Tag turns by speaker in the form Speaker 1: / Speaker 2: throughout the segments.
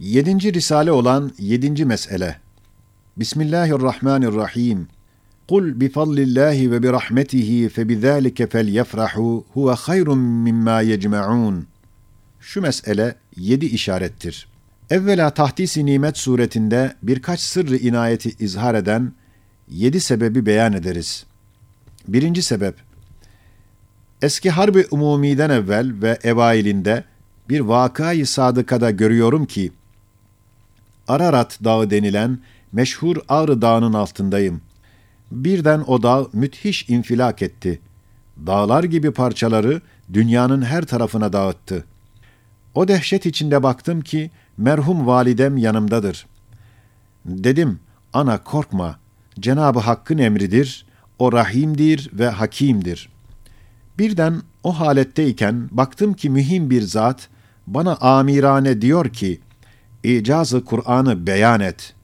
Speaker 1: Yedinci risale olan yedinci mesele. Bismillahirrahmanirrahim. Kul bifadlillahi ve birahmetihi febizalike felyefrahu huve hayrun mimma yecma'un. Şu mesele yedi işarettir. Evvela tahdisi nimet suretinde birkaç sırrı inayeti izhar eden yedi sebebi beyan ederiz. Birinci sebep, eski harbi umumiden evvel ve evailinde bir vakayı sadıkada görüyorum ki, Ararat Dağı denilen meşhur Ağrı Dağı'nın altındayım. Birden o dağ müthiş infilak etti. Dağlar gibi parçaları dünyanın her tarafına dağıttı. O dehşet içinde baktım ki merhum validem yanımdadır. Dedim, ana korkma, Cenab-ı Hakk'ın emridir, o rahimdir ve hakimdir. Birden o haletteyken baktım ki mühim bir zat bana amirane diyor ki, icazı Kur'an'ı beyan et.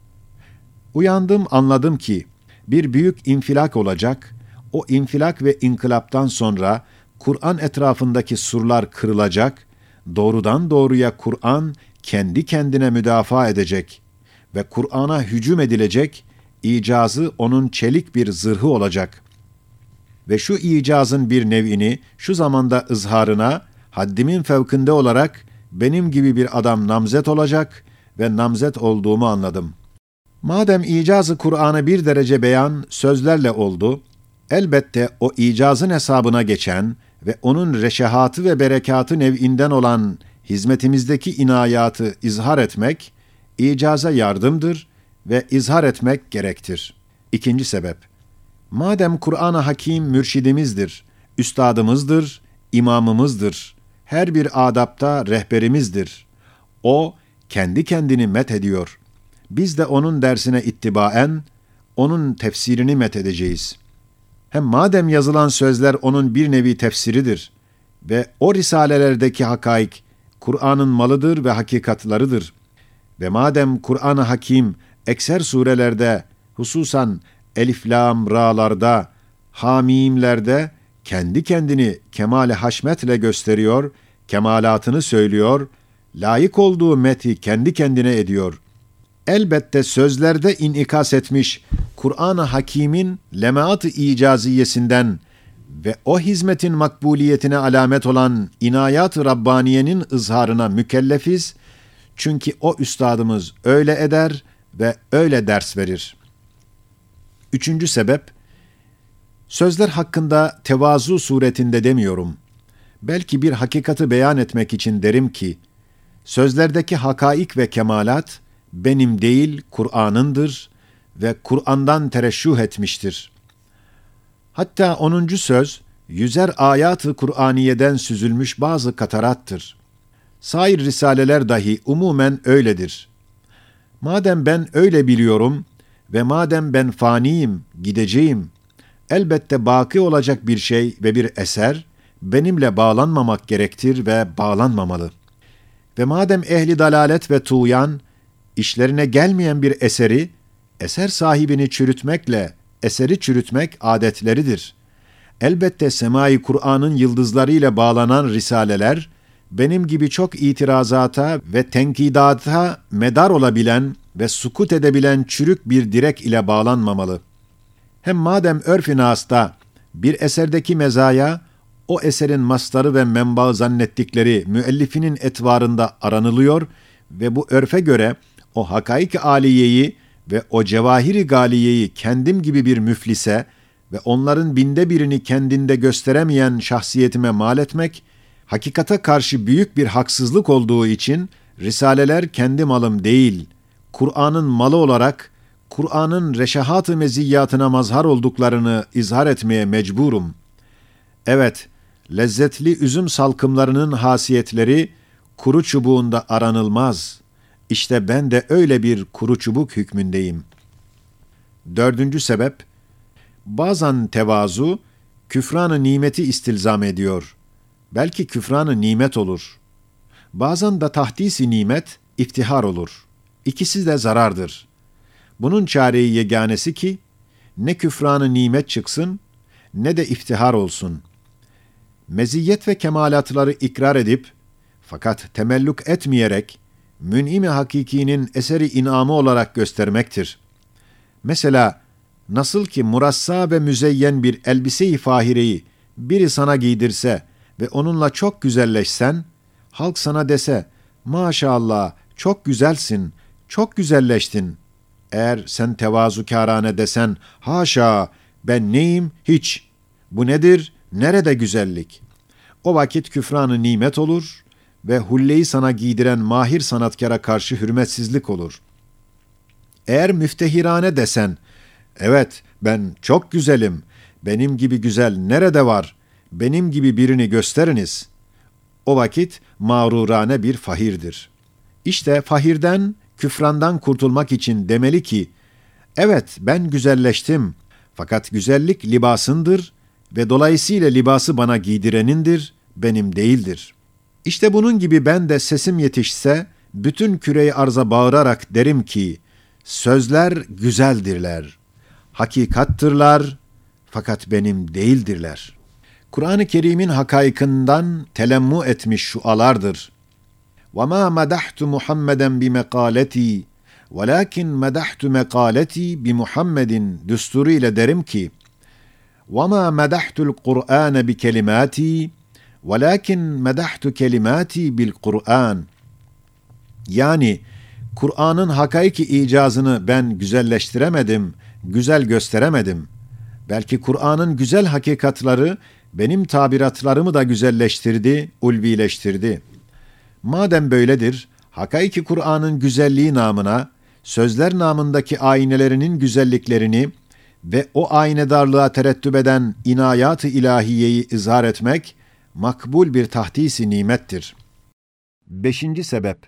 Speaker 1: Uyandım anladım ki bir büyük infilak olacak, o infilak ve inkılaptan sonra Kur'an etrafındaki surlar kırılacak, doğrudan doğruya Kur'an kendi kendine müdafaa edecek ve Kur'an'a hücum edilecek, icazı onun çelik bir zırhı olacak. Ve şu icazın bir nevini şu zamanda ızharına haddimin fevkinde olarak benim gibi bir adam namzet olacak ve namzet olduğumu anladım. Madem icazı Kur'an'ı bir derece beyan sözlerle oldu, elbette o icazın hesabına geçen ve onun reşehatı ve berekatı nev'inden olan hizmetimizdeki inayatı izhar etmek, icaza yardımdır ve izhar etmek gerektir. İkinci sebep, madem Kur'an-ı Hakim mürşidimizdir, üstadımızdır, imamımızdır, her bir adapta rehberimizdir. O, kendi kendini met ediyor. Biz de onun dersine ittibaen, onun tefsirini met edeceğiz. Hem madem yazılan sözler onun bir nevi tefsiridir ve o risalelerdeki hakaik, Kur'an'ın malıdır ve hakikatlarıdır. Ve madem Kur'an-ı Hakim ekser surelerde, hususan elif lam ra'larda, hamimlerde kendi kendini kemale haşmetle gösteriyor, kemalatını söylüyor, layık olduğu meti kendi kendine ediyor. Elbette sözlerde inikas etmiş Kur'an-ı Hakîm'in lemaat-ı icaziyesinden ve o hizmetin makbuliyetine alamet olan inayat-ı Rabbaniye'nin ızharına mükellefiz. Çünkü o üstadımız öyle eder ve öyle ders verir. Üçüncü sebep, sözler hakkında tevazu suretinde demiyorum. Belki bir hakikati beyan etmek için derim ki, sözlerdeki hakaik ve kemalat, benim değil Kur'an'ındır ve Kur'an'dan tereşşuh etmiştir. Hatta onuncu söz, yüzer ayatı Kur'aniye'den süzülmüş bazı katarattır. Sair risaleler dahi umumen öyledir. Madem ben öyle biliyorum ve madem ben faniyim, gideceğim, elbette baki olacak bir şey ve bir eser, benimle bağlanmamak gerektir ve bağlanmamalı. Ve madem ehli dalalet ve tuğyan, işlerine gelmeyen bir eseri, eser sahibini çürütmekle eseri çürütmek adetleridir. Elbette semai Kur'an'ın yıldızlarıyla bağlanan risaleler, benim gibi çok itirazata ve tenkidata medar olabilen ve sukut edebilen çürük bir direk ile bağlanmamalı. Hem madem örf-i nasta bir eserdeki mezaya, o eserin mastarı ve menbaı zannettikleri müellifinin etvarında aranılıyor ve bu örfe göre o hakaik aliyeyi ve o cevahiri galiyeyi kendim gibi bir müflise ve onların binde birini kendinde gösteremeyen şahsiyetime mal etmek, hakikata karşı büyük bir haksızlık olduğu için risaleler kendi malım değil, Kur'an'ın malı olarak Kur'an'ın reşahat-ı meziyyatına mazhar olduklarını izhar etmeye mecburum. Evet, lezzetli üzüm salkımlarının hasiyetleri kuru çubuğunda aranılmaz. İşte ben de öyle bir kuru çubuk hükmündeyim. Dördüncü sebep, bazen tevazu, küfranı nimeti istilzam ediyor. Belki küfranı nimet olur. Bazen de tahdisi nimet, iftihar olur. İkisi de zarardır. Bunun çareyi yeganesi ki, ne küfranı nimet çıksın, ne de iftihar olsun. Meziyet ve kemalatları ikrar edip, fakat temelluk etmeyerek, mün'imi hakikinin eseri inamı olarak göstermektir. Mesela nasıl ki murassa ve müzeyyen bir elbise-i fahireyi biri sana giydirse ve onunla çok güzelleşsen, halk sana dese, maşallah çok güzelsin, çok güzelleştin. Eğer sen tevazukârane desen, haşa ben neyim hiç. Bu nedir? Nerede güzellik? O vakit küfranı nimet olur ve hulleyi sana giydiren mahir sanatkara karşı hürmetsizlik olur. Eğer müftehirane desen, evet ben çok güzelim, benim gibi güzel nerede var, benim gibi birini gösteriniz. O vakit mağrurane bir fahirdir. İşte fahirden, küfrandan kurtulmak için demeli ki, evet ben güzelleştim, fakat güzellik libasındır ve dolayısıyla libası bana giydirenindir, benim değildir. İşte bunun gibi ben de sesim yetişse, bütün küreyi arza bağırarak derim ki, sözler güzeldirler, hakikattırlar, fakat benim değildirler. Kur'an-ı Kerim'in hakaykından telemmu etmiş şu alardır. وَمَا مَدَحْتُ مُحَمَّدًا بِمَقَالَتِي وَلَكِنْ مَدَحْتُ مَقَالَتِي بِمُحَمَّدٍ düsturu ile derim ki, وَمَا مَدَحْتُ الْقُرْآنَ بِكَلِمَاتِي وَلَكِنْ مَدَحْتُ كَلِمَاتِي بِالْقُرْآنِ Yani, Kur'an'ın hakaiki icazını ben güzelleştiremedim, güzel gösteremedim. Belki Kur'an'ın güzel hakikatları benim tabiratlarımı da güzelleştirdi, ulvileştirdi. Madem böyledir, hakaiki Kur'an'ın güzelliği namına, sözler namındaki aynelerinin güzelliklerini ve o aynedarlığa terettüp eden inayat-ı ilahiyeyi izhar etmek, makbul bir tahdisi nimettir. Beşinci sebep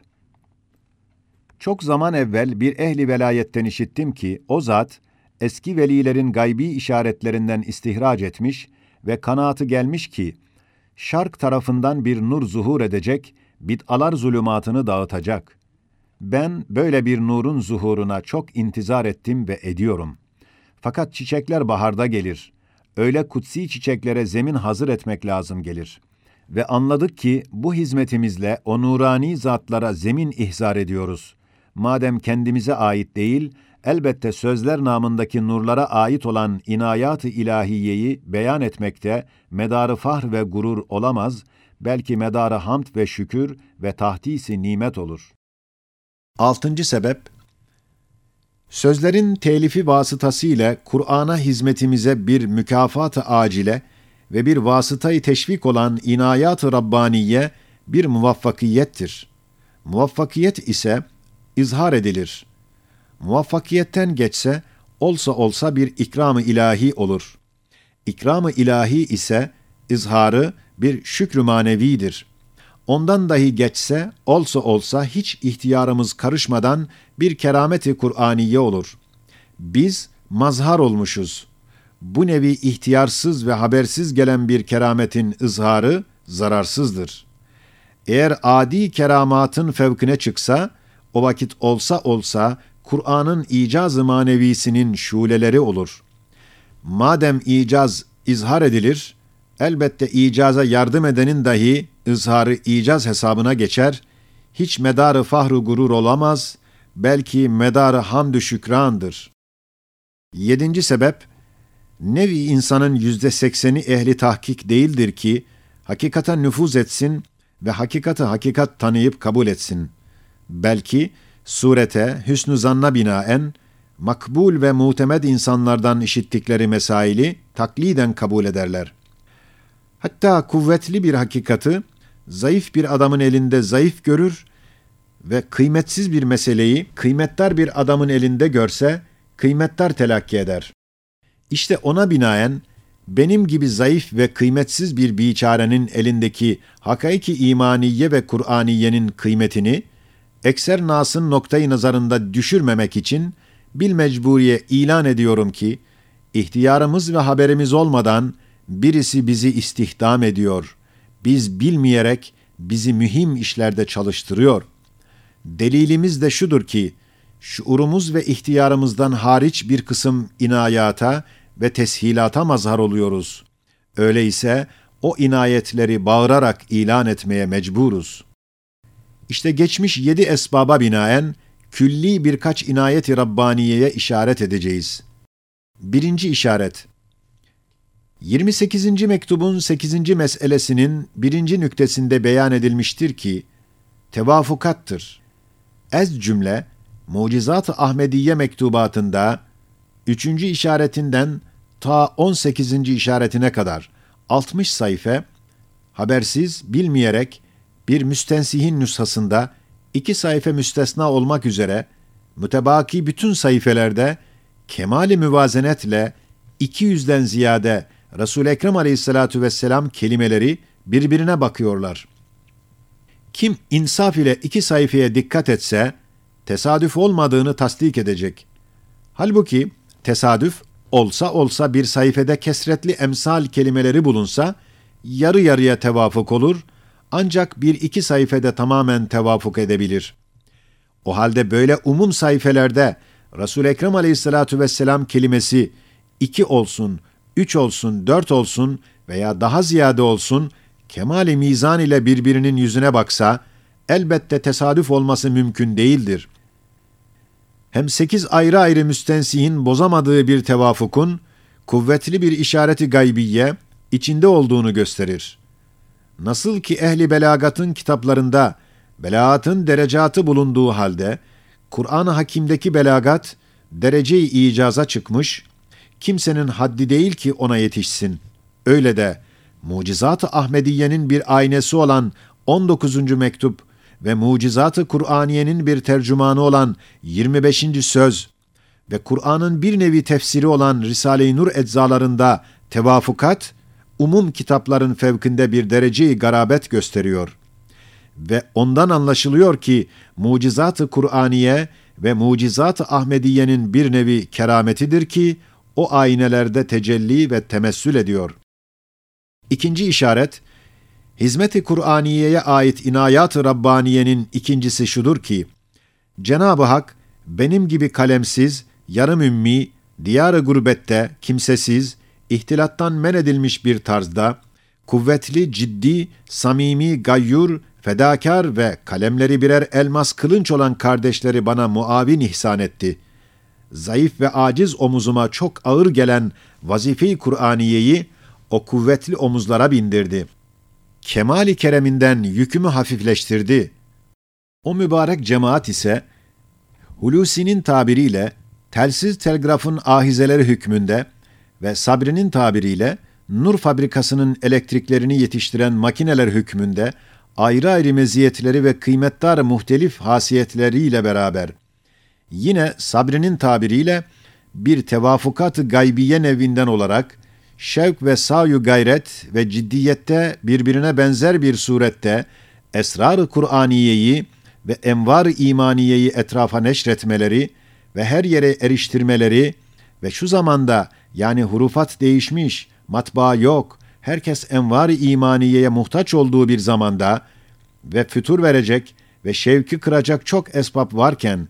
Speaker 1: Çok zaman evvel bir ehli velayetten işittim ki, o zat, eski velilerin gaybi işaretlerinden istihraç etmiş ve kanaatı gelmiş ki, şark tarafından bir nur zuhur edecek, bid'alar zulümatını dağıtacak. Ben böyle bir nurun zuhuruna çok intizar ettim ve ediyorum. Fakat çiçekler baharda gelir. Öyle kutsi çiçeklere zemin hazır etmek lazım gelir. Ve anladık ki bu hizmetimizle o nurani zatlara zemin ihzar ediyoruz. Madem kendimize ait değil, elbette sözler namındaki nurlara ait olan inayat-ı ilahiyeyi beyan etmekte medarı fahr ve gurur olamaz, belki medarı hamd ve şükür ve tahtisi nimet olur. Altıncı sebep, sözlerin telifi vasıtasıyla Kur'an'a hizmetimize bir mükafat-ı acile ve bir vasıtayı teşvik olan inayat-ı Rabbaniye bir muvaffakiyettir. Muvaffakiyet ise izhar edilir. Muvaffakiyetten geçse, olsa olsa bir ikram-ı ilahi olur. İkram-ı ilahi ise izharı bir şükrü manevidir. Ondan dahi geçse, olsa olsa hiç ihtiyarımız karışmadan bir kerameti Kur'aniye olur. Biz mazhar olmuşuz. Bu nevi ihtiyarsız ve habersiz gelen bir kerametin izharı zararsızdır. Eğer adi keramatın fevkine çıksa, o vakit olsa olsa Kur'an'ın icaz-ı manevisinin şuleleri olur. Madem icaz izhar edilir, elbette icaza yardım edenin dahi izharı icaz hesabına geçer, hiç medarı fahru gurur olamaz, belki medarı hamdü şükrandır. Yedinci sebep, nevi insanın yüzde sekseni ehli tahkik değildir ki, hakikata nüfuz etsin ve hakikati hakikat tanıyıp kabul etsin. Belki, surete, hüsnü zanna binaen, makbul ve mutemed insanlardan işittikleri mesaili takliden kabul ederler. Hatta kuvvetli bir hakikati, zayıf bir adamın elinde zayıf görür ve kıymetsiz bir meseleyi kıymetdar bir adamın elinde görse, kıymetdar telakki eder. İşte ona binaen, benim gibi zayıf ve kıymetsiz bir biçarenin elindeki hakaiki imaniye ve Kur'aniyenin kıymetini, ekser nasın noktayı nazarında düşürmemek için bil mecburiye ilan ediyorum ki, ihtiyarımız ve haberimiz olmadan birisi bizi istihdam ediyor. Biz bilmeyerek bizi mühim işlerde çalıştırıyor. Delilimiz de şudur ki, şuurumuz ve ihtiyarımızdan hariç bir kısım inayata ve teshilata mazhar oluyoruz. Öyleyse o inayetleri bağırarak ilan etmeye mecburuz. İşte geçmiş yedi esbaba binaen külli birkaç inayeti Rabbaniye'ye işaret edeceğiz. Birinci işaret 28. mektubun 8. meselesinin birinci nüktesinde beyan edilmiştir ki, tevafukattır. Ez cümle, Mucizat-ı Ahmediye mektubatında, üçüncü işaretinden ta 18. işaretine kadar 60 sayfa, habersiz, bilmeyerek bir müstensihin nüshasında iki sayfa müstesna olmak üzere mütebaki bütün sayfelerde kemali müvazenetle 200'den ziyade Resul-i Ekrem aleyhissalatu vesselam kelimeleri birbirine bakıyorlar. Kim insaf ile iki sayfaya dikkat etse, tesadüf olmadığını tasdik edecek. Halbuki tesadüf olsa olsa bir sayfede kesretli emsal kelimeleri bulunsa, yarı yarıya tevafuk olur, ancak bir iki sayfede tamamen tevafuk edebilir. O halde böyle umum sayfelerde Resul-i Ekrem aleyhissalatu vesselam kelimesi iki olsun, üç olsun, dört olsun veya daha ziyade olsun, kemali mizan ile birbirinin yüzüne baksa, elbette tesadüf olması mümkün değildir. Hem sekiz ayrı ayrı müstensihin bozamadığı bir tevafukun, kuvvetli bir işareti gaybiye, içinde olduğunu gösterir. Nasıl ki ehli belagatın kitaplarında, belagatın derecatı bulunduğu halde, Kur'an-ı Hakim'deki belagat, derece-i icaza çıkmış, kimsenin haddi değil ki ona yetişsin. Öyle de Mucizat-ı Ahmediye'nin bir aynesi olan 19. mektup ve Mucizat-ı Kur'aniye'nin bir tercümanı olan 25. söz ve Kur'an'ın bir nevi tefsiri olan Risale-i Nur eczalarında tevafukat, umum kitapların fevkinde bir dereceyi garabet gösteriyor. Ve ondan anlaşılıyor ki Mucizat-ı Kur'aniye ve Mucizat-ı Ahmediye'nin bir nevi kerametidir ki o aynelerde tecelli ve temessül ediyor. İkinci işaret, Hizmet-i Kur'aniye'ye ait inayat-ı Rabbaniye'nin ikincisi şudur ki, Cenab-ı Hak benim gibi kalemsiz, yarım ümmi, diyar-ı gurbette, kimsesiz, ihtilattan men edilmiş bir tarzda, kuvvetli, ciddi, samimi, gayyur, fedakar ve kalemleri birer elmas kılınç olan kardeşleri bana muavin ihsan etti. Zayıf ve aciz omuzuma çok ağır gelen vazife-i Kur'aniyeyi o kuvvetli omuzlara bindirdi. Kemali kereminden yükümü hafifleştirdi. O mübarek cemaat ise Hulusi'nin tabiriyle telsiz telgrafın ahizeleri hükmünde ve Sabri'nin tabiriyle nur fabrikasının elektriklerini yetiştiren makineler hükmünde ayrı ayrı meziyetleri ve kıymetdar muhtelif hasiyetleriyle beraber yine Sabri'nin tabiriyle bir tevafukat-ı gaybiye nevinden olarak şevk ve sayu gayret ve ciddiyette birbirine benzer bir surette esrar-ı Kur'aniyeyi ve envar-ı imaniyeyi etrafa neşretmeleri ve her yere eriştirmeleri ve şu zamanda yani hurufat değişmiş, matbaa yok, herkes envar-ı imaniyeye muhtaç olduğu bir zamanda ve fütur verecek ve şevki kıracak çok esbab varken,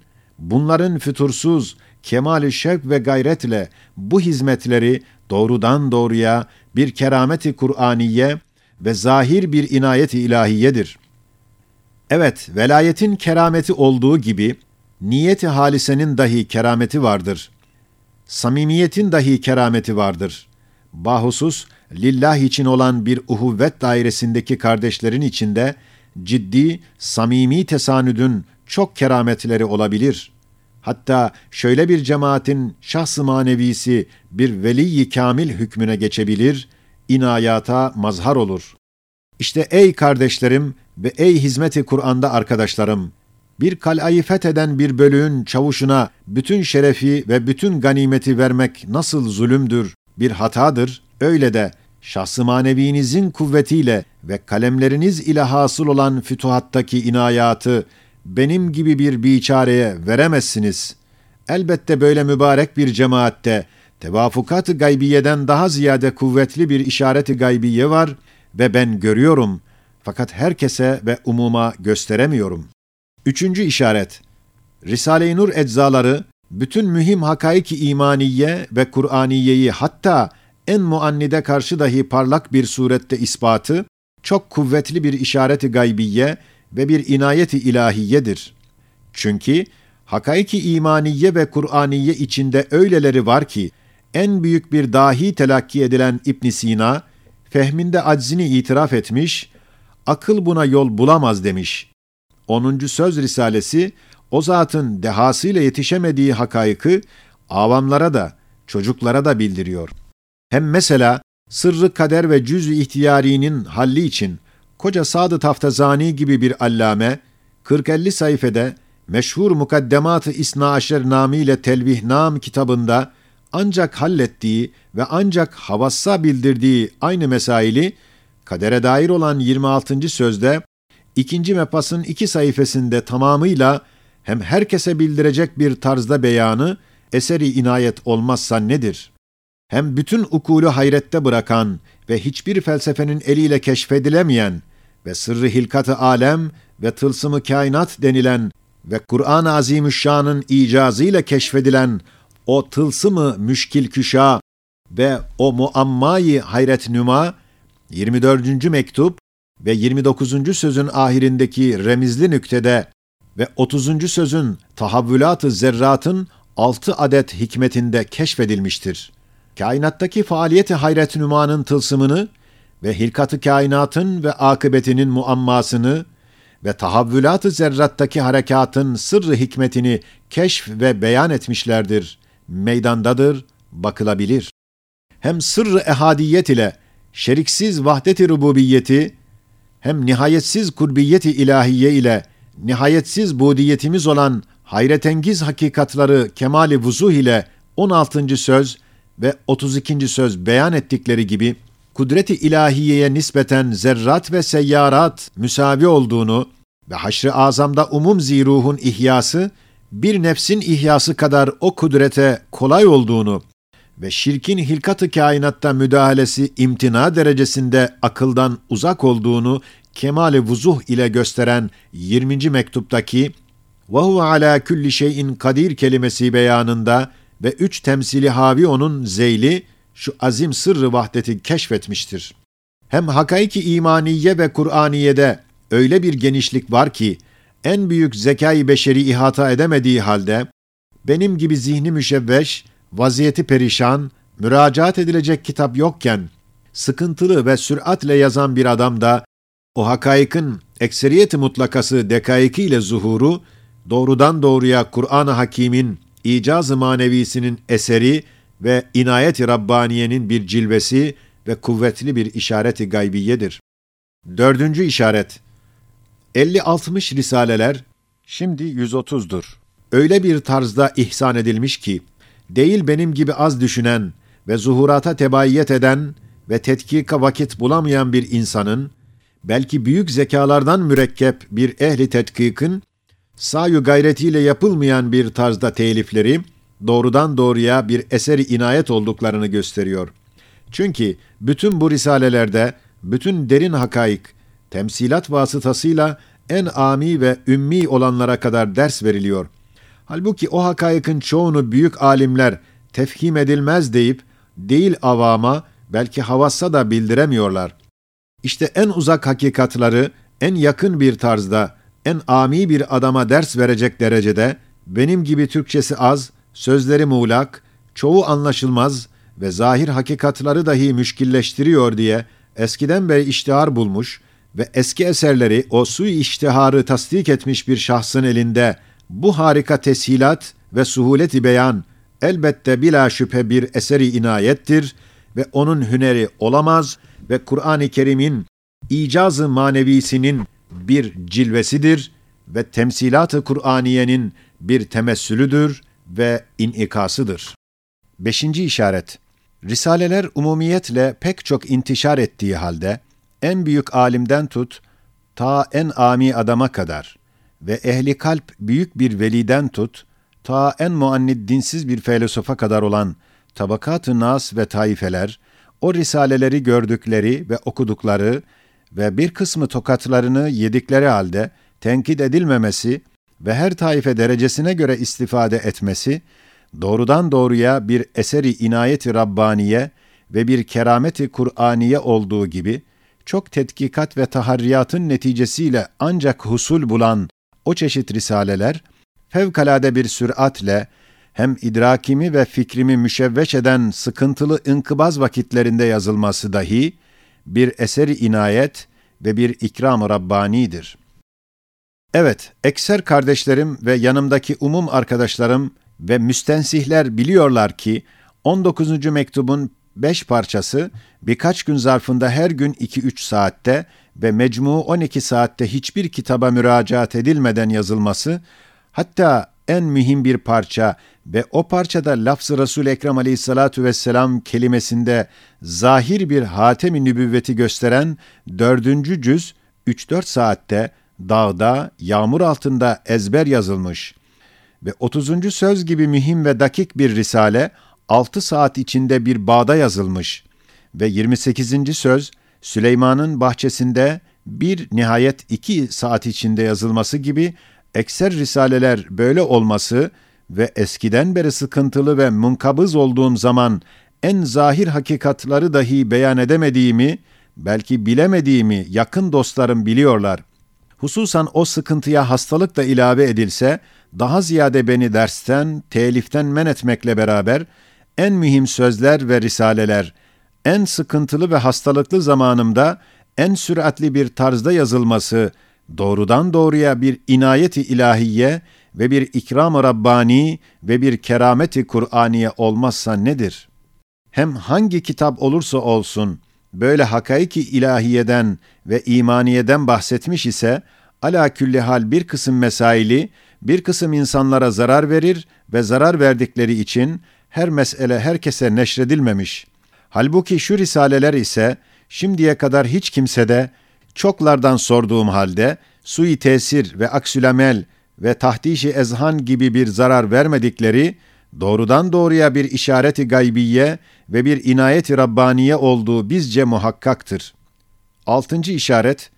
Speaker 1: bunların fütursuz, kemali şevk ve gayretle bu hizmetleri doğrudan doğruya bir kerameti Kur'aniye ve zahir bir inayet-i ilahiyedir. Evet, velayetin kerameti olduğu gibi, niyeti halisenin dahi kerameti vardır. Samimiyetin dahi kerameti vardır. Bahusus, lillah için olan bir uhuvvet dairesindeki kardeşlerin içinde, ciddi, samimi tesanüdün çok kerametleri olabilir. Hatta şöyle bir cemaatin şahs-ı manevisi bir veli kamil hükmüne geçebilir, inayata mazhar olur. İşte ey kardeşlerim ve ey hizmeti Kur'an'da arkadaşlarım, bir kal'ayı fetheden bir bölüğün çavuşuna bütün şerefi ve bütün ganimeti vermek nasıl zulümdür, bir hatadır, öyle de şahs-ı manevinizin kuvvetiyle ve kalemleriniz ile hasıl olan fütuhattaki inayatı benim gibi bir biçareye veremezsiniz. Elbette böyle mübarek bir cemaatte tevafukat-ı gaybiyeden daha ziyade kuvvetli bir işareti gaybiye var ve ben görüyorum fakat herkese ve umuma gösteremiyorum. Üçüncü işaret, Risale-i Nur eczaları bütün mühim hakaiki imaniye ve Kur'aniyeyi hatta en muannide karşı dahi parlak bir surette ispatı, çok kuvvetli bir işareti gaybiye ve bir inayeti ilahiyedir. Çünkü hakaiki imaniye ve Kur'aniye içinde öyleleri var ki, en büyük bir dahi telakki edilen İbn Sina, fehminde aczini itiraf etmiş, akıl buna yol bulamaz demiş. 10. Söz Risalesi, o zatın dehasıyla yetişemediği hakaykı avamlara da, çocuklara da bildiriyor. Hem mesela sırrı kader ve cüz-ü ihtiyarinin halli için koca Sadı Taftazani gibi bir allame 40-50 sayfede meşhur Mukaddemat-ı İsna Aşer namiyle Telvihnam kitabında ancak hallettiği ve ancak havassa bildirdiği aynı mesaili kadere dair olan 26. sözde ikinci mepasın iki sayfasında tamamıyla hem herkese bildirecek bir tarzda beyanı eseri inayet olmazsa nedir? Hem bütün ukulu hayrette bırakan ve hiçbir felsefenin eliyle keşfedilemeyen ve sırrı hilkat-ı alem ve tılsımı kainat denilen ve Kur'an-ı Azimüşşan'ın icazıyla keşfedilen o tılsımı müşkil küşa ve o muammayı hayret nüma 24. mektup ve 29. sözün ahirindeki remizli nüktede ve 30. sözün tahavvülat-ı zerratın 6 adet hikmetinde keşfedilmiştir. Kainattaki faaliyeti hayret nümanın tılsımını ve hilkat-ı kainatın ve akıbetinin muammasını ve tahavvülat-ı zerrattaki harekatın sırrı hikmetini keşf ve beyan etmişlerdir. Meydandadır, bakılabilir. Hem sırrı ehadiyet ile şeriksiz vahdet-i rububiyeti, hem nihayetsiz kurbiyeti ilahiye ile nihayetsiz budiyetimiz olan hayretengiz hakikatları kemali vuzuh ile 16. söz ve 32. söz beyan ettikleri gibi kudreti ilahiyeye nispeten zerrat ve seyyarat müsavi olduğunu ve haşr-ı azamda umum ziruhun ihyası bir nefsin ihyası kadar o kudrete kolay olduğunu ve şirkin hilkat-ı kainatta müdahalesi imtina derecesinde akıldan uzak olduğunu kemale vuzuh ile gösteren 20. mektuptaki ve huve ala külli şeyin kadir kelimesi beyanında ve üç temsili havi onun zeyli şu azim sırrı vahdeti keşfetmiştir. Hem hakaiki imaniye ve Kur'aniye'de öyle bir genişlik var ki en büyük zekayı beşeri ihata edemediği halde benim gibi zihni müşevveş, vaziyeti perişan, müracaat edilecek kitap yokken sıkıntılı ve süratle yazan bir adam da o hakaykın ekseriyeti mutlakası dekaiki ile zuhuru doğrudan doğruya Kur'an-ı Hakîm'in icaz-ı manevisinin eseri ve inayet-i Rabbaniye'nin bir cilvesi ve kuvvetli bir işareti gaybiyedir. Dördüncü işaret 50-60 risaleler şimdi 130'dur. Öyle bir tarzda ihsan edilmiş ki, değil benim gibi az düşünen ve zuhurata tebayyet eden ve tetkika vakit bulamayan bir insanın, belki büyük zekalardan mürekkep bir ehli tetkikın, sayu gayretiyle yapılmayan bir tarzda telifleri, doğrudan doğruya bir eseri inayet olduklarını gösteriyor. Çünkü bütün bu risalelerde, bütün derin hakaik, temsilat vasıtasıyla en ami ve ümmi olanlara kadar ders veriliyor. Halbuki o hakaikin çoğunu büyük alimler tefhim edilmez deyip, değil avama, belki havassa da bildiremiyorlar. İşte en uzak hakikatları en yakın bir tarzda, en ami bir adama ders verecek derecede, benim gibi Türkçesi az, sözleri muğlak, çoğu anlaşılmaz ve zahir hakikatları dahi müşkilleştiriyor diye eskiden beri iştihar bulmuş ve eski eserleri o sui iştiharı tasdik etmiş bir şahsın elinde bu harika teshilat ve suhuleti beyan elbette bila şüphe bir eseri inayettir ve onun hüneri olamaz ve Kur'an-ı Kerim'in icazı manevisinin bir cilvesidir ve temsilat-ı Kur'aniyenin bir temessülüdür ve inikasıdır. Beşinci işaret Risaleler umumiyetle pek çok intişar ettiği halde, en büyük alimden tut, ta en ami adama kadar ve ehli kalp büyük bir veliden tut, ta en muannid dinsiz bir filosofa kadar olan tabakat-ı nas ve taifeler, o risaleleri gördükleri ve okudukları ve bir kısmı tokatlarını yedikleri halde tenkit edilmemesi ve her taife derecesine göre istifade etmesi, doğrudan doğruya bir eseri inayeti Rabbaniye ve bir kerameti Kur'aniye olduğu gibi, çok tetkikat ve taharriyatın neticesiyle ancak husul bulan o çeşit risaleler, fevkalade bir süratle hem idrakimi ve fikrimi müşevveş eden sıkıntılı inkıbaz vakitlerinde yazılması dahi bir eseri inayet ve bir ikram-ı Rabbani'dir. Evet, ekser kardeşlerim ve yanımdaki umum arkadaşlarım ve müstensihler biliyorlar ki 19. mektubun 5 parçası birkaç gün zarfında her gün 2-3 saatte ve mecmu 12 saatte hiçbir kitaba müracaat edilmeden yazılması, hatta en mühim bir parça ve o parçada lafz-ı Resul Ekrem Aleyhissalatu vesselam kelimesinde zahir bir hatemi nübüvveti gösteren dördüncü cüz 3-4 saatte dağda, yağmur altında ezber yazılmış ve 30. söz gibi mühim ve dakik bir risale 6 saat içinde bir bağda yazılmış ve 28. söz Süleyman'ın bahçesinde bir nihayet 2 saat içinde yazılması gibi ekser risaleler böyle olması ve eskiden beri sıkıntılı ve munkabız olduğum zaman en zahir hakikatları dahi beyan edemediğimi, belki bilemediğimi yakın dostlarım biliyorlar. Hususan o sıkıntıya hastalık da ilave edilse, daha ziyade beni dersten, teliften men etmekle beraber, en mühim sözler ve risaleler, en sıkıntılı ve hastalıklı zamanımda en süratli bir tarzda yazılması, doğrudan doğruya bir inayeti ilahiye ve bir ikram-ı Rabbani ve bir kerameti Kur'aniye olmazsa nedir? Hem hangi kitap olursa olsun, böyle hakaiki ilahiyeden ve imaniyeden bahsetmiş ise, ala külli hal bir kısım mesaili, bir kısım insanlara zarar verir ve zarar verdikleri için her mesele herkese neşredilmemiş. Halbuki şu risaleler ise şimdiye kadar hiç kimsede çoklardan sorduğum halde sui tesir ve aksülamel ve tahdişi ezhan gibi bir zarar vermedikleri doğrudan doğruya bir işareti gaybiye ve bir inayeti rabbaniye olduğu bizce muhakkaktır. Altıncı işaret,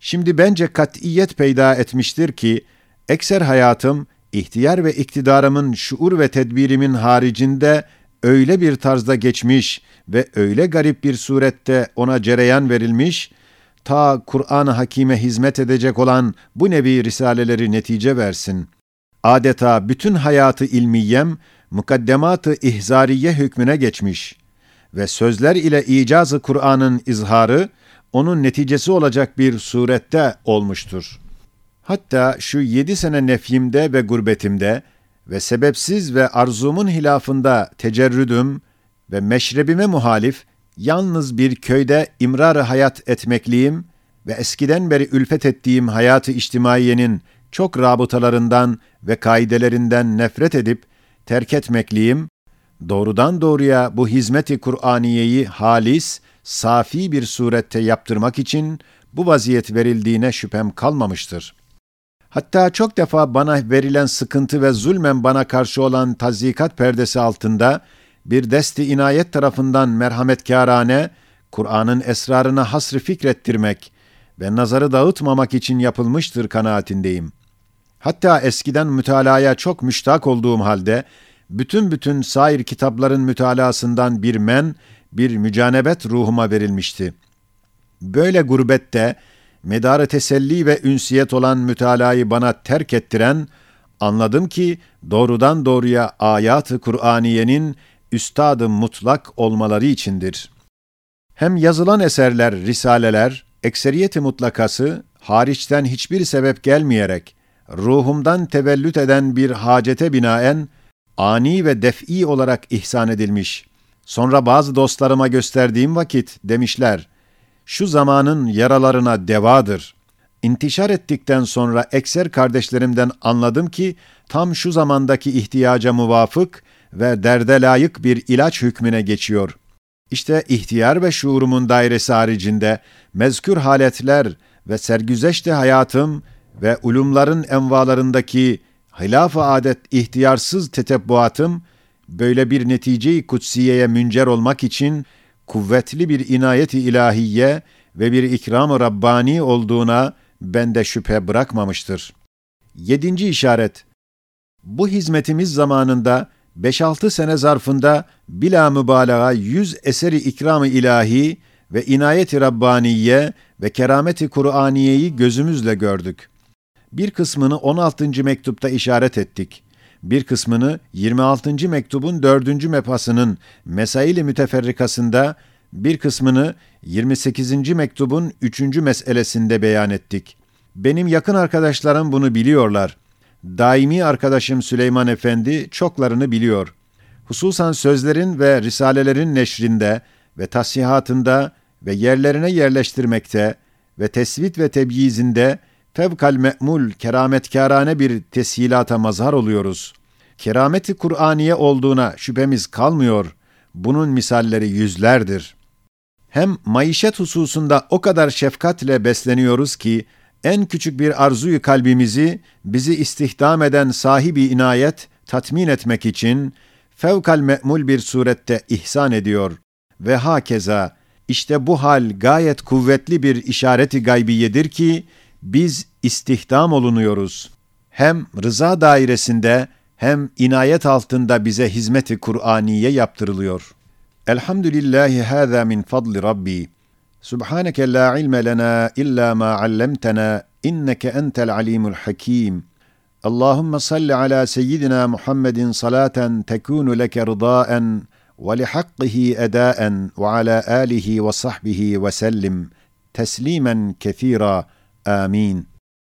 Speaker 1: şimdi bence kat'iyet peyda etmiştir ki, ekser hayatım, ihtiyar ve iktidarımın şuur ve tedbirimin haricinde öyle bir tarzda geçmiş ve öyle garip bir surette ona cereyan verilmiş, ta Kur'an-ı Hakîm'e hizmet edecek olan bu nevi risaleleri netice versin. Adeta bütün hayatı ilmiyem, mukaddemat-ı ihzariye hükmüne geçmiş ve sözler ile icazı Kur'an'ın izharı, onun neticesi olacak bir surette olmuştur. Hatta şu yedi sene nefyimde ve gurbetimde ve sebepsiz ve arzumun hilafında tecerrüdüm ve meşrebime muhalif yalnız bir köyde imrar hayat etmekliyim ve eskiden beri ülfet ettiğim hayatı içtimaiyenin çok rabıtalarından ve kaidelerinden nefret edip terk etmekliyim, doğrudan doğruya bu hizmeti Kur'aniyeyi halis, safi bir surette yaptırmak için bu vaziyet verildiğine şüphem kalmamıştır. Hatta çok defa bana verilen sıkıntı ve zulmen bana karşı olan tazikat perdesi altında bir desti inayet tarafından merhametkârane, Kur'an'ın esrarına hasrı fikrettirmek ve nazarı dağıtmamak için yapılmıştır kanaatindeyim. Hatta eskiden mütalaya çok müştak olduğum halde, bütün bütün sair kitapların mütalasından bir men, bir mücanebet ruhuma verilmişti. Böyle gurbette, medarı teselli ve ünsiyet olan mütalayı bana terk ettiren, anladım ki doğrudan doğruya ayat-ı Kur'aniyenin üstadı mutlak olmaları içindir. Hem yazılan eserler, risaleler, ekseriyeti mutlakası, hariçten hiçbir sebep gelmeyerek, ruhumdan tevellüt eden bir hacete binaen, ani ve def'i olarak ihsan edilmiş. Sonra bazı dostlarıma gösterdiğim vakit demişler, şu zamanın yaralarına devadır. İntişar ettikten sonra ekser kardeşlerimden anladım ki, tam şu zamandaki ihtiyaca muvafık ve derde layık bir ilaç hükmüne geçiyor. İşte ihtiyar ve şuurumun dairesi haricinde mezkür haletler ve sergüzeşte hayatım ve ulumların envalarındaki hilaf-ı adet ihtiyarsız tetebbuatım, böyle bir netice-i kutsiyeye müncer olmak için kuvvetli bir inayeti ilahiye ve bir ikram-ı Rabbani olduğuna bende şüphe bırakmamıştır. Yedinci işaret, bu hizmetimiz zamanında 5-6 sene zarfında bila mübalağa yüz eseri ikram-ı ilahi ve inayeti Rabbaniye ve kerameti Kur'aniyeyi gözümüzle gördük. Bir kısmını 16. mektupta işaret ettik. Bir kısmını 26. mektubun 4. mepasının Mesail-i Müteferrikasında, bir kısmını 28. mektubun 3. meselesinde beyan ettik. Benim yakın arkadaşlarım bunu biliyorlar. Daimi arkadaşım Süleyman Efendi çoklarını biliyor. Hususan sözlerin ve risalelerin neşrinde ve tasihatında ve yerlerine yerleştirmekte ve tesvit ve tebyizinde fevkal me'mul kerametkârane bir teshilata mazhar oluyoruz. Kerameti Kur'aniye olduğuna şüphemiz kalmıyor. Bunun misalleri yüzlerdir. Hem maişet hususunda o kadar şefkatle besleniyoruz ki, en küçük bir arzuyu kalbimizi bizi istihdam eden sahibi inayet tatmin etmek için fevkal me'mul bir surette ihsan ediyor ve hakeza işte bu hal gayet kuvvetli bir işareti gaybiyedir ki biz istihdam olunuyoruz. Hem rıza dairesinde hem inayet altında bize hizmeti Kur'aniye yaptırılıyor. Elhamdülillahi hâzâ min fadli Rabbi. سبحانك لا علم لنا إلا ما علمتنا إنك أنت العليم الحكيم. اللهم صل على سيدنا محمد صلاة تكون لك رضاء ولحقه أداء وعلى آله وصحبه وسلم تسليما كثيرا. آمين.